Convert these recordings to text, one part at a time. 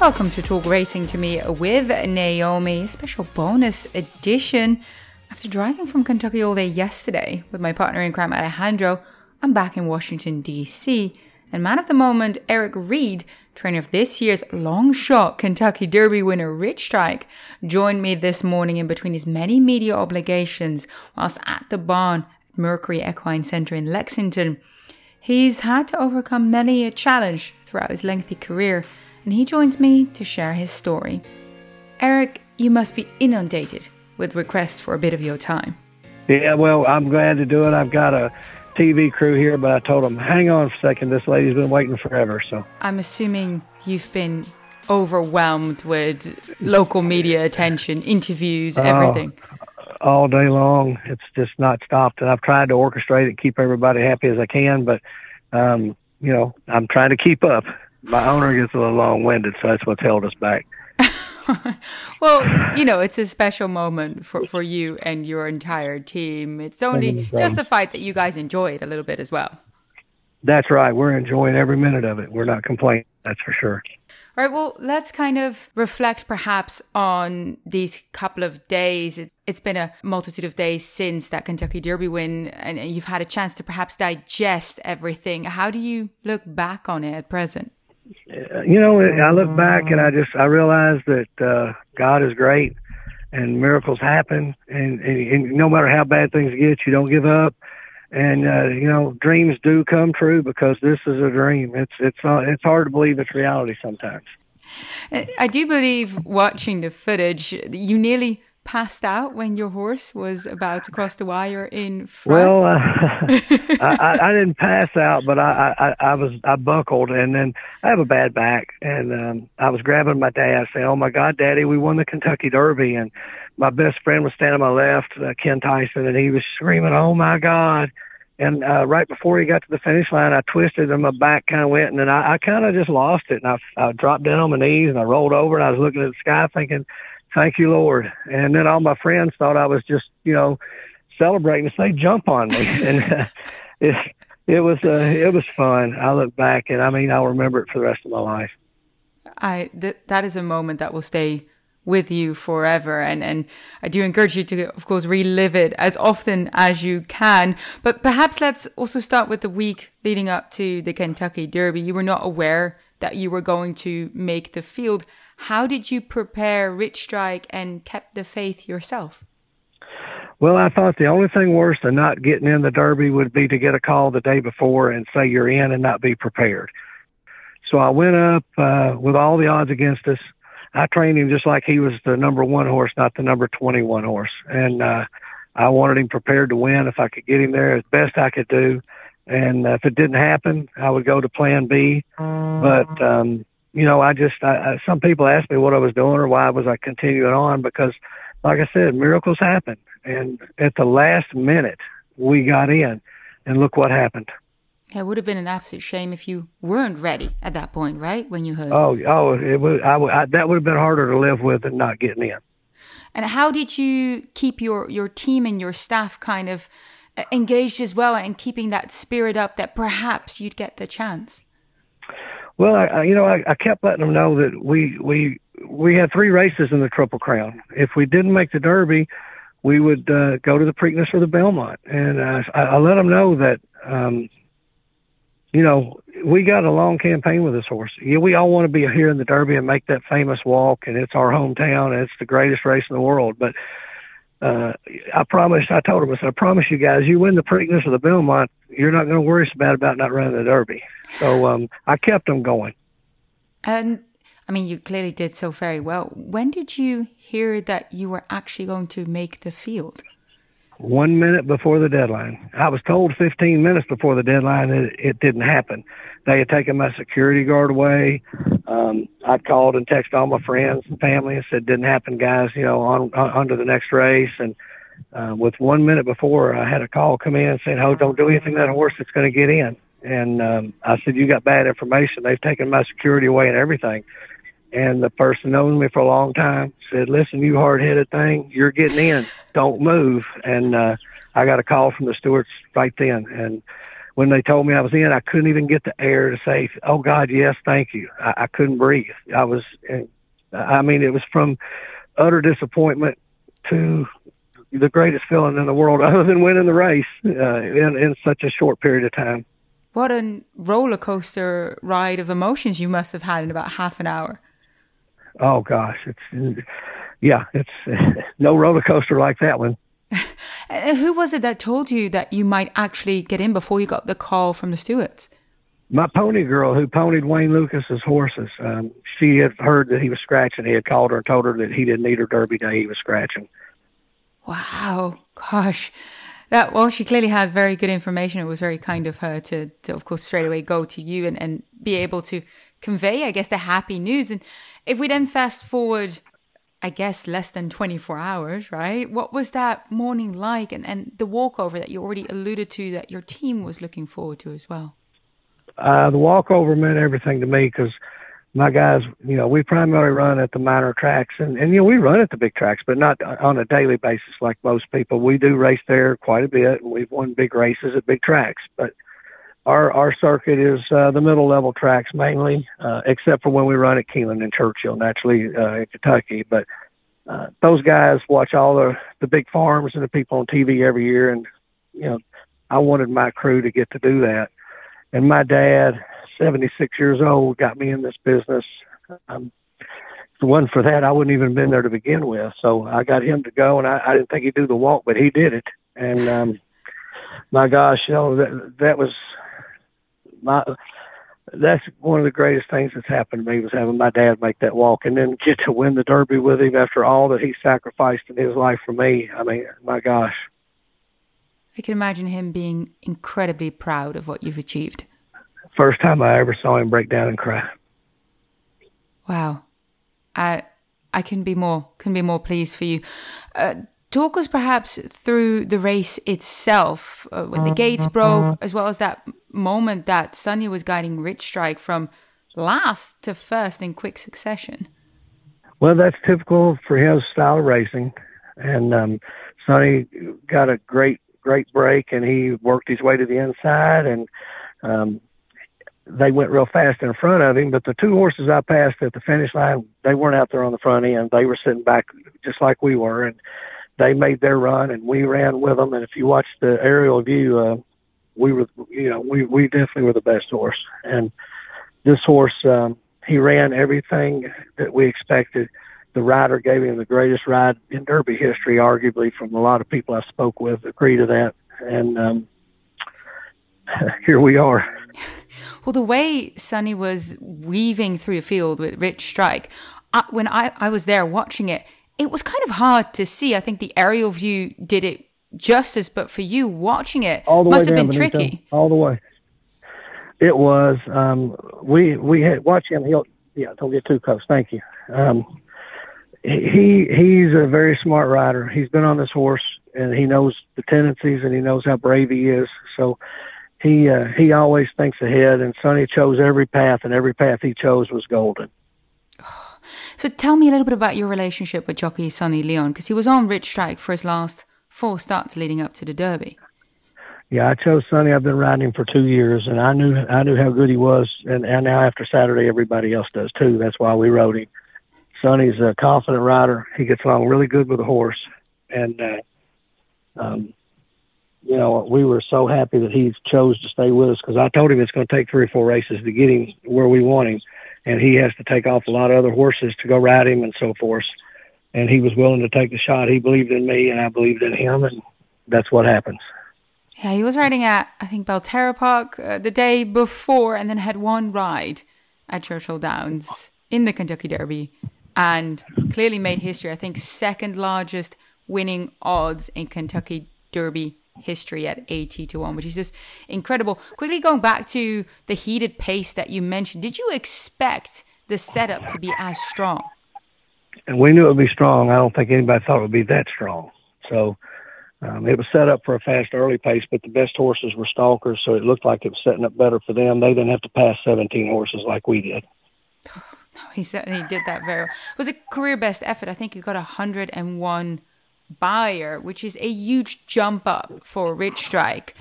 Welcome to Talk Racing to me with Naomi, special bonus edition. After driving from Kentucky all day yesterday with my partner in crime Alejandro, I'm back in Washington, D.C. And man of the moment, Eric Reed, trainer of this year's long shot Kentucky Derby winner Rich Strike, joined me this morning in between his many media obligations whilst at the barn at Mercury Equine Center in Lexington. He's had to overcome many a challenge throughout his lengthy career and he joins me to share his story. Eric, you must be inundated with requests for a bit of your time. Yeah, well, I'm glad to do it. I've got a TV crew here, but I told them, hang on a second, this lady's been waiting forever. So I'm assuming you've been overwhelmed with local media attention, interviews, oh, everything. all day long. It's just not stopped. And I've tried to orchestrate it, keep everybody happy as I can, but, um, you know, I'm trying to keep up my owner gets a little long winded, so that's what's held us back. well, you know, it's a special moment for, for you and your entire team. It's only justified that you guys enjoy it a little bit as well. That's right. We're enjoying every minute of it. We're not complaining, that's for sure. All right, well, let's kind of reflect perhaps on these couple of days. It, has been a multitude of days since that Kentucky Derby win, and you've had a chance to perhaps digest everything. How do you look back on it at present? You know, I look back and I just I realize that uh, God is great and miracles happen, and, and, and no matter how bad things get, you don't give up. And uh, you know, dreams do come true because this is a dream. It's it's uh, it's hard to believe it's reality sometimes. I do believe watching the footage, you nearly passed out when your horse was about to cross the wire in front? Well, uh, I, I, didn't pass out, but I, I, I was I buckled, and then I have a bad back, and um, I was grabbing my dad, and saying, "Oh my God, Daddy, we won the Kentucky Derby!" And my best friend was standing on my left, uh, Ken Tyson, and he was screaming, "Oh my God!" And uh, right before he got to the finish line, I twisted and my back kind of went, and then I, I kind of just lost it, and I, I dropped down on my knees and I rolled over, and I was looking at the sky, thinking thank you, Lord. And then all my friends thought I was just, you know, celebrating to say, jump on me. and uh, it, it was, uh, it was fun. I look back and I mean, I'll remember it for the rest of my life. I, th- that is a moment that will stay with you forever. And, and I do encourage you to, of course, relive it as often as you can. But perhaps let's also start with the week leading up to the Kentucky Derby. You were not aware that you were going to make the field. How did you prepare Rich Strike and kept the faith yourself? Well, I thought the only thing worse than not getting in the Derby would be to get a call the day before and say you're in and not be prepared. So I went up uh, with all the odds against us. I trained him just like he was the number one horse, not the number 21 horse. And uh, I wanted him prepared to win if I could get him there as best I could do. And uh, if it didn't happen, I would go to plan B. But um, you know, I just, I, I, some people asked me what I was doing or why was I continuing on because, like I said, miracles happen. And at the last minute, we got in, and look what happened. It would have been an absolute shame if you weren't ready at that point, right? When you heard. Oh, oh, it would. I, I, that would have been harder to live with than not getting in. And how did you keep your your team and your staff kind of uh, engaged as well, and keeping that spirit up that perhaps you'd get the chance? Well, I, you know, I, I kept letting them know that we we we had three races in the Triple Crown. If we didn't make the Derby, we would uh, go to the Preakness or the Belmont, and I, I let them know that, um, you know, we got a long campaign with this horse. Yeah, we all want to be here in the Derby and make that famous walk, and it's our hometown, and it's the greatest race in the world. But uh, I promised, I told him, I said, I promise you guys, you win the Preakness or the Belmont, you're not going to worry so bad about not running the Derby. So um, I kept them going. And I mean, you clearly did so very well. When did you hear that you were actually going to make the field? One minute before the deadline. I was told 15 minutes before the deadline that it didn't happen. They had taken my security guard away. Um, I called and texted all my friends and family and said, "Didn't happen, guys. You know, on, on, on to the next race." And uh, with one minute before, I had a call come in saying, "Oh, don't do anything to that horse that's going to get in." And um, I said, "You got bad information. They've taken my security away and everything." And the person knows me for a long time said, "Listen, you hard-headed thing, you're getting in. Don't move." And uh, I got a call from the stewards right then, and when they told me I was in, I couldn't even get the air to say, "Oh God, yes, thank you." I, I couldn't breathe. I was, I mean, it was from utter disappointment to the greatest feeling in the world, other than winning the race uh, in in such a short period of time. What a roller coaster ride of emotions you must have had in about half an hour. Oh gosh, it's yeah, it's no roller coaster like that one. Who was it that told you that you might actually get in before you got the call from the stewards? My pony girl who ponied Wayne Lukas's horses. Um, she had heard that he was scratching. He had called her and told her that he didn't need her Derby day. He was scratching. Wow, gosh. That well, she clearly had very good information. It was very kind of her to, to of course, straight away go to you and, and be able to convey, I guess, the happy news. And if we then fast forward I guess less than 24 hours, right? What was that morning like and, and the walkover that you already alluded to that your team was looking forward to as well? Uh, the walkover meant everything to me because my guys, you know, we primarily run at the minor tracks and, and, you know, we run at the big tracks, but not on a daily basis like most people. We do race there quite a bit. We've won big races at big tracks, but our our circuit is uh, the middle level tracks mainly, uh, except for when we run at Keeneland and Churchill, naturally uh, in Kentucky. But uh, those guys watch all the the big farms and the people on TV every year, and you know, I wanted my crew to get to do that. And my dad, 76 years old, got me in this business. Um, if it wasn't for that, I wouldn't even been there to begin with. So I got him to go, and I, I didn't think he'd do the walk, but he did it. And um, my gosh, you know that that was my that's one of the greatest things that's happened to me was having my dad make that walk and then get to win the derby with him after all that he sacrificed in his life for me. I mean, my gosh. I can imagine him being incredibly proud of what you've achieved. First time I ever saw him break down and cry. Wow. I I can be more can be more pleased for you. Uh, talk us perhaps through the race itself uh, when the gates broke as well as that moment that Sonny was guiding Rich Strike from last to first in quick succession. Well, that's typical for his style of racing. And um, Sonny got a great, great break, and he worked his way to the inside, and um, they went real fast in front of him. But the two horses I passed at the finish line, they weren't out there on the front end. They were sitting back just like we were, and they made their run, and we ran with them. And if you watch the aerial view, uh, we were, you know, we we definitely were the best horse. And this horse, um, he ran everything that we expected. The rider gave him the greatest ride in Derby history, arguably. From a lot of people I spoke with, agree to that. And um, here we are. Well, the way Sonny was weaving through the field with Rich Strike, I, when I, I was there watching it, it was kind of hard to see. I think the aerial view did it justice, but for you watching it all the must way have been Benito, tricky. All the way. It was. Um, we we had watch him. He'll yeah. Don't get too close. Thank you. Um, he he's a very smart rider. He's been on this horse and he knows the tendencies and he knows how brave he is. So he uh, he always thinks ahead. And Sonny chose every path, and every path he chose was golden. So tell me a little bit about your relationship with jockey Sonny Leon because he was on Rich Strike for his last four starts leading up to the Derby. Yeah, I chose Sonny. I've been riding him for two years, and I knew I knew how good he was. And, and now after Saturday, everybody else does too. That's why we rode him. Sonny's a confident rider. He gets along really good with the horse, and uh, um, you know we were so happy that he chose to stay with us because I told him it's going to take three or four races to get him where we want him, and he has to take off a lot of other horses to go ride him and so forth and he was willing to take the shot. He believed in me, and I believed in him, and that's what happens. Yeah, he was riding at I think Belterra Park uh, the day before, and then had one ride at Churchill Downs in the Kentucky Derby, and clearly made history. I think second largest winning odds in Kentucky Derby history at 80 to 1 which is just incredible quickly going back to the heated pace that you mentioned did you expect the setup to be as strong and we knew it would be strong. I don't think anybody thought it would be that strong. So um, it was set up for a fast early pace, but the best horses were stalkers, so it looked like it was setting up better for them. They didn't have to pass 17 horses like we did. No, he certainly did that very well. It was a career best effort. I think he got 101 Beyer, which is a huge jump up for Rich Strike.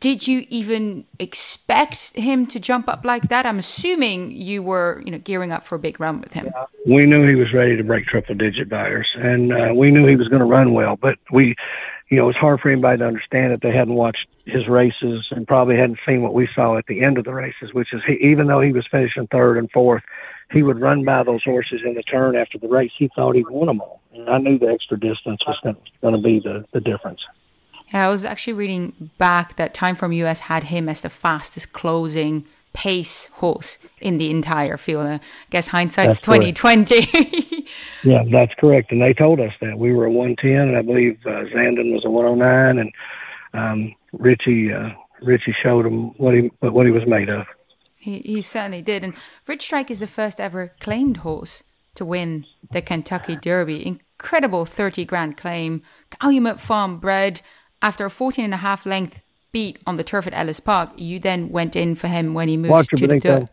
Did you even expect him to jump up like that? I'm assuming you were, you know, gearing up for a big run with him. We knew he was ready to break triple digit Beyers, and uh, we knew he was going to run well. But we, you know, it's hard for anybody to understand that they hadn't watched his races and probably hadn't seen what we saw at the end of the races, which is he, even though he was finishing third and fourth, he would run by those horses in the turn after the race. He thought he won them all. And I knew the extra distance was going to be the, the difference. Yeah, I was actually reading back that TimeformUS had him as the fastest closing pace horse in the entire field. I guess hindsight's twenty twenty. yeah, that's correct. And they told us that we were a one ten, and I believe uh, Zandon was a one oh nine, and um, Richie uh, Richie showed him what he what he was made of. He, he certainly did. And Rich Strike is the first ever claimed horse to win the Kentucky Derby. Incredible 30 grand claim. Calumet Farm bred after a 14 and a half length beat on the turf at Ellis Park. You then went in for him when he moved Watch to the dirt.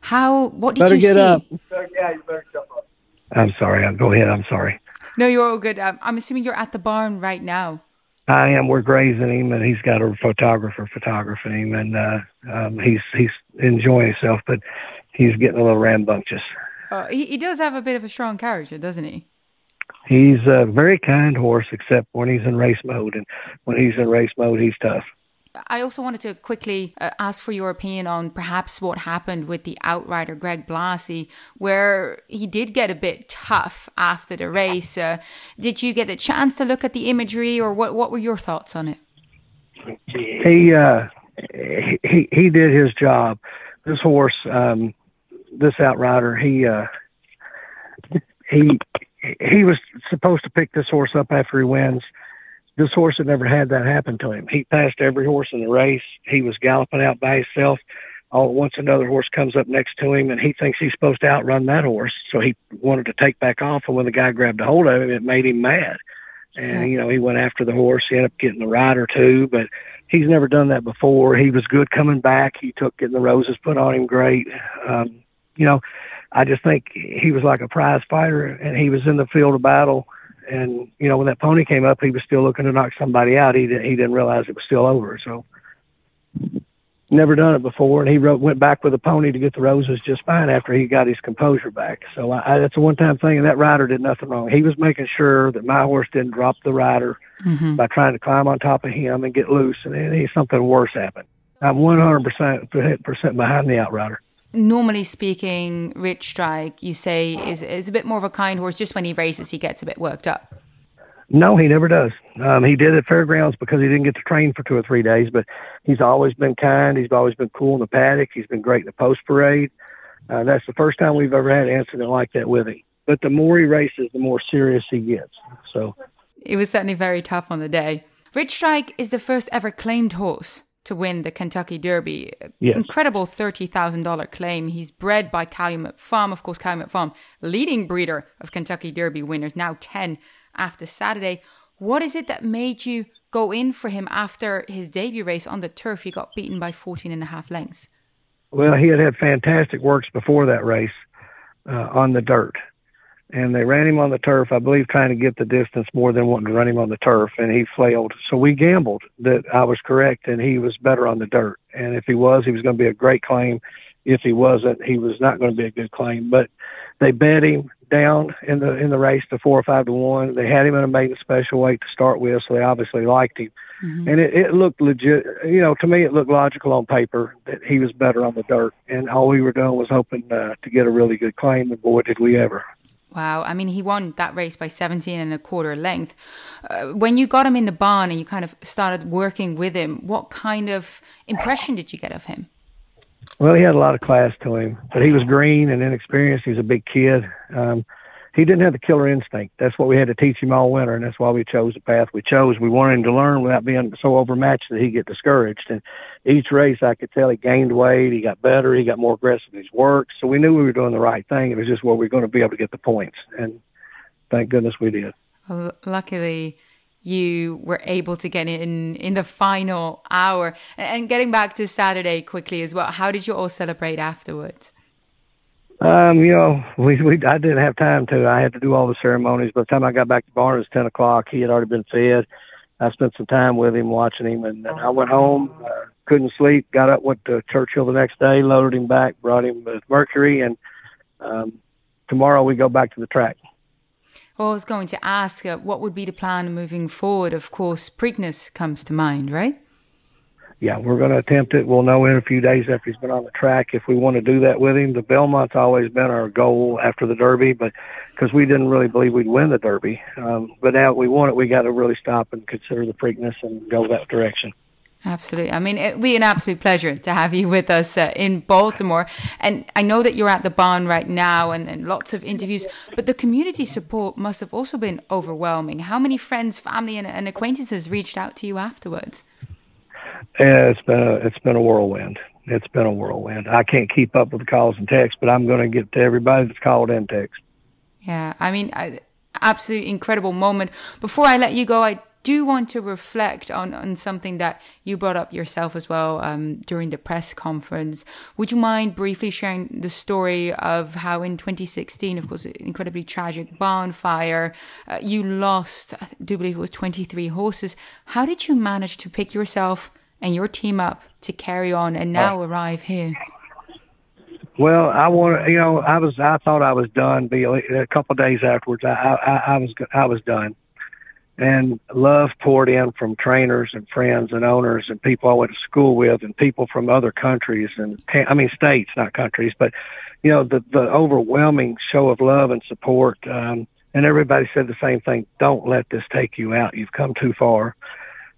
How, what did better you get see? Up. Yeah, you better jump up. I'm sorry. Go ahead. I'm sorry. No, you're all good. Um, I'm assuming you're at the barn right now. I am. We're grazing him, and he's got a photographer photographing him, and uh, um, he's he's enjoying himself, but he's getting a little rambunctious. Uh, he, he does have a bit of a strong character, doesn't he? He's a very kind horse, except when he's in race mode, and when he's in race mode, he's tough. I also wanted to quickly uh, ask for your opinion on perhaps what happened with the outrider Greg Blasi, where he did get a bit tough after the race. Uh, did you get a chance to look at the imagery, or what? What were your thoughts on it? He uh, he he did his job. This horse, um, this outrider, he uh, he he was supposed to pick this horse up after he wins this horse had never had that happen to him. He passed every horse in the race. He was galloping out by himself. All at once, another horse comes up next to him, and he thinks he's supposed to outrun that horse. So he wanted to take back off, and when the guy grabbed a hold of him, it made him mad. And you know, he went after the horse. He ended up getting the rider too, but he's never done that before. He was good coming back. He took getting the roses put on him great. Um, you know, I just think he was like a prize fighter, and he was in the field of battle and you know when that pony came up, he was still looking to knock somebody out. He didn't he didn't realize it was still over. So never done it before, and he wrote, went back with a pony to get the roses just fine after he got his composure back. So I, I, that's a one-time thing, and that rider did nothing wrong. He was making sure that my horse didn't drop the rider mm-hmm. by trying to climb on top of him and get loose, and then something worse happened. I'm 100% behind the outrider normally speaking, Rich Strike, you say, is is a bit more of a kind horse. Just when he races, he gets a bit worked up. No, he never does. Um, he did at fairgrounds because he didn't get to train for two or three days, but he's always been kind. He's always been cool in the paddock. He's been great in the post parade. Uh, that's the first time we've ever had an incident like that with him. But the more he races, the more serious he gets. So it was certainly very tough on the day. Rich Strike is the first ever claimed horse to win the Kentucky Derby. Yes. Incredible $30,000 claim. He's bred by Calumet Farm. Of course, Calumet Farm, leading breeder of Kentucky Derby winners, now 10 after Saturday. What is it that made you go in for him after his debut race on the turf? He got beaten by 14 and a half lengths. Well, he had had fantastic works before that race uh, on the dirt and they ran him on the turf, I believe, trying to get the distance more than wanting to run him on the turf, and he flailed. So we gambled that I was correct and he was better on the dirt. And if he was, he was going to be a great claim. If he wasn't, he was not going to be a good claim. But they bet him down in the in the race to four or five to one. They had him in a maiden special weight to start with, so they obviously liked him. Mm-hmm. And it, it looked legit. You know, to me, it looked logical on paper that he was better on the dirt. And all we were doing was hoping uh, to get a really good claim. And boy, did we ever! Wow. I mean, he won that race by 17 and a quarter length. Uh, when you got him in the barn and you kind of started working with him, what kind of impression did you get of him? Well, he had a lot of class to him, but he was green and inexperienced. He was a big kid. Um, he didn't have the killer instinct. That's what we had to teach him all winter, and that's why we chose the path we chose. We wanted him to learn without being so overmatched that he get discouraged. And each race, I could tell he gained weight, he got better, he got more aggressive in his work. So we knew we were doing the right thing. It was just where we were going to be able to get the points, and thank goodness we did. Luckily, you were able to get in in the final hour. And getting back to Saturday quickly as well, how did you all celebrate afterwards? Um, you know, we, we I didn't have time to. I had to do all the ceremonies. By the time I got back to barn, it was ten o'clock. He had already been fed. I spent some time with him, watching him, and then I went home. Uh, couldn't sleep. Got up, went to Churchill the next day, loaded him back, brought him with Mercury, and um, tomorrow we go back to the track. Well, I was going to ask, uh, what would be the plan moving forward? Of course, Preakness comes to mind, right? Yeah, we're going to attempt it. We'll know in a few days after he's been on the track if we want to do that with him. The Belmont's always been our goal after the Derby, but because we didn't really believe we'd win the Derby. Um, but now we want it, we got to really stop and consider the Preakness and go that direction. Absolutely. I mean, it'd be an absolute pleasure to have you with us uh, in Baltimore. And I know that you're at the barn right now and, and, lots of interviews, but the community support must have also been overwhelming. How many friends, family, and, and acquaintances reached out to you afterwards? Yeah, it's been a, it's been a whirlwind. It's been a whirlwind. I can't keep up with the calls and texts, but I'm going to get to everybody that's called and text. Yeah, I mean, I, absolutely incredible moment. Before I let you go, I do want to reflect on, on something that you brought up yourself as well um, during the press conference. Would you mind briefly sharing the story of how in 2016, of course, incredibly tragic barn fire, uh, you lost, I do believe it was 23 horses. How did you manage to pick yourself and your team up to carry on and now oh. arrive here? Well, I want you know, I was, I thought I was done. Be a couple of days afterwards, I, I, I was, I was done and love poured in from trainers and friends and owners and people I went to school with and people from other countries and I mean states, not countries, but you know the the overwhelming show of love and support. Um, and everybody said the same thing: don't let this take you out. You've come too far.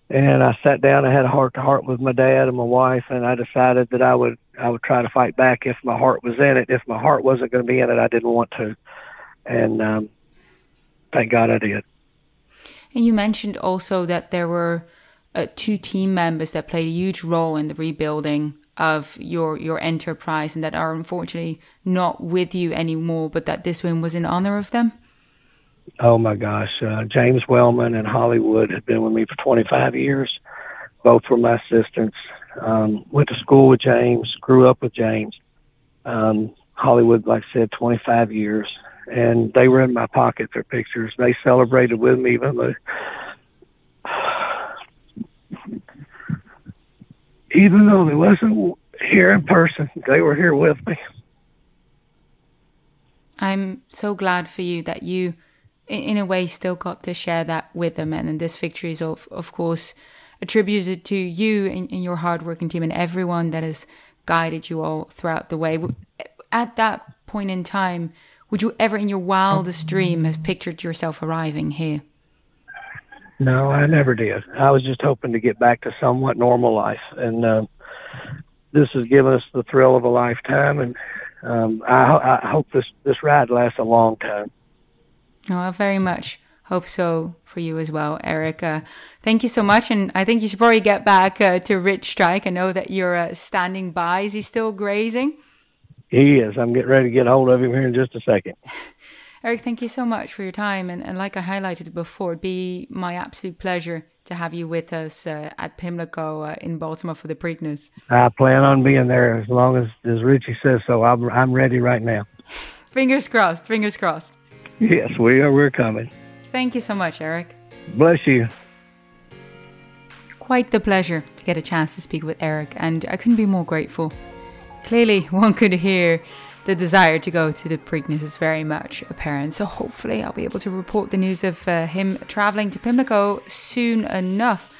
And I sat down and had a heart to heart with my dad and my wife, and I decided that I would I would try to fight back if my heart was in it. If my heart wasn't going to be in it, I didn't want to. And um, thank God I did. And you mentioned also that there were uh, two team members that played a huge role in the rebuilding of your your enterprise and that are unfortunately not with you anymore, but that this win was in honor of them. Oh my gosh, uh, James Wellman and Hollywood had been with me for 25 years. Both were my assistants. Um, went to school with James, grew up with James. Um, Hollywood, like I said, 25 years and they were in my pocket. Their pictures. They celebrated with me, even though, even though they wasn't here in person, they were here with me. I'm so glad for you that you, in a way, still got to share that with them. And, and this victory is, of, of course, attributed to you and, and your hardworking team and everyone that has guided you all throughout the way. At that point in time, would you ever, in your wildest dream, have pictured yourself arriving here? No, I never did. I was just hoping to get back to somewhat normal life, and uh, this has given us the thrill of a lifetime. And um, I, I hope this this ride lasts a long time. Oh, I very much hope so for you as well, Erica. Thank you so much, and I think you should probably get back uh, to Rich Strike. I know that you're uh, standing by. Is he still grazing? He is. I'm getting ready to get hold of him here in just a second. Eric, thank you so much for your time. And, and like I highlighted before, it'd be my absolute pleasure to have you with us uh, at Pimlico uh, in Baltimore for the Preakness. I plan on being there as long as, as Richie says so. I'm, I'm ready right now. fingers crossed. Fingers crossed. Yes, we are. We're coming. Thank you so much, Eric. Bless you. Quite the pleasure to get a chance to speak with Eric, and I couldn't be more grateful Clearly, one could hear the desire to go to the Preakness is very much apparent. So hopefully, I'll be able to report the news of uh, him traveling to Pimlico soon enough.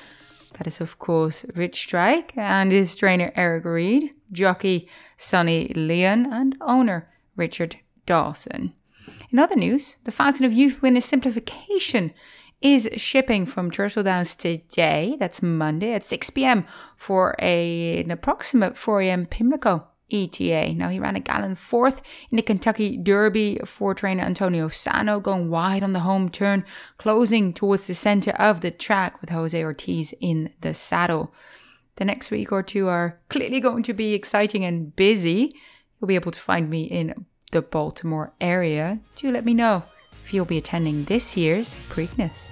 That is, of course, Rich Strike and his trainer Eric Reed, jockey Sonny Leon, and owner Richard Dawson. In other news, the Fountain of Youth winner simplification is shipping from Churchill Downs today. That's Monday at 6 p.m. for a, an approximate 4 a.m. Pimlico ETA. Now, he ran a gallant fourth in the Kentucky Derby for trainer Antonio Sano, going wide on the home turn, closing towards the center of the track with Jose Ortiz in the saddle. The next week or two are clearly going to be exciting and busy. You'll be able to find me in the Baltimore area. Do let me know if you'll be attending this year's Preakness.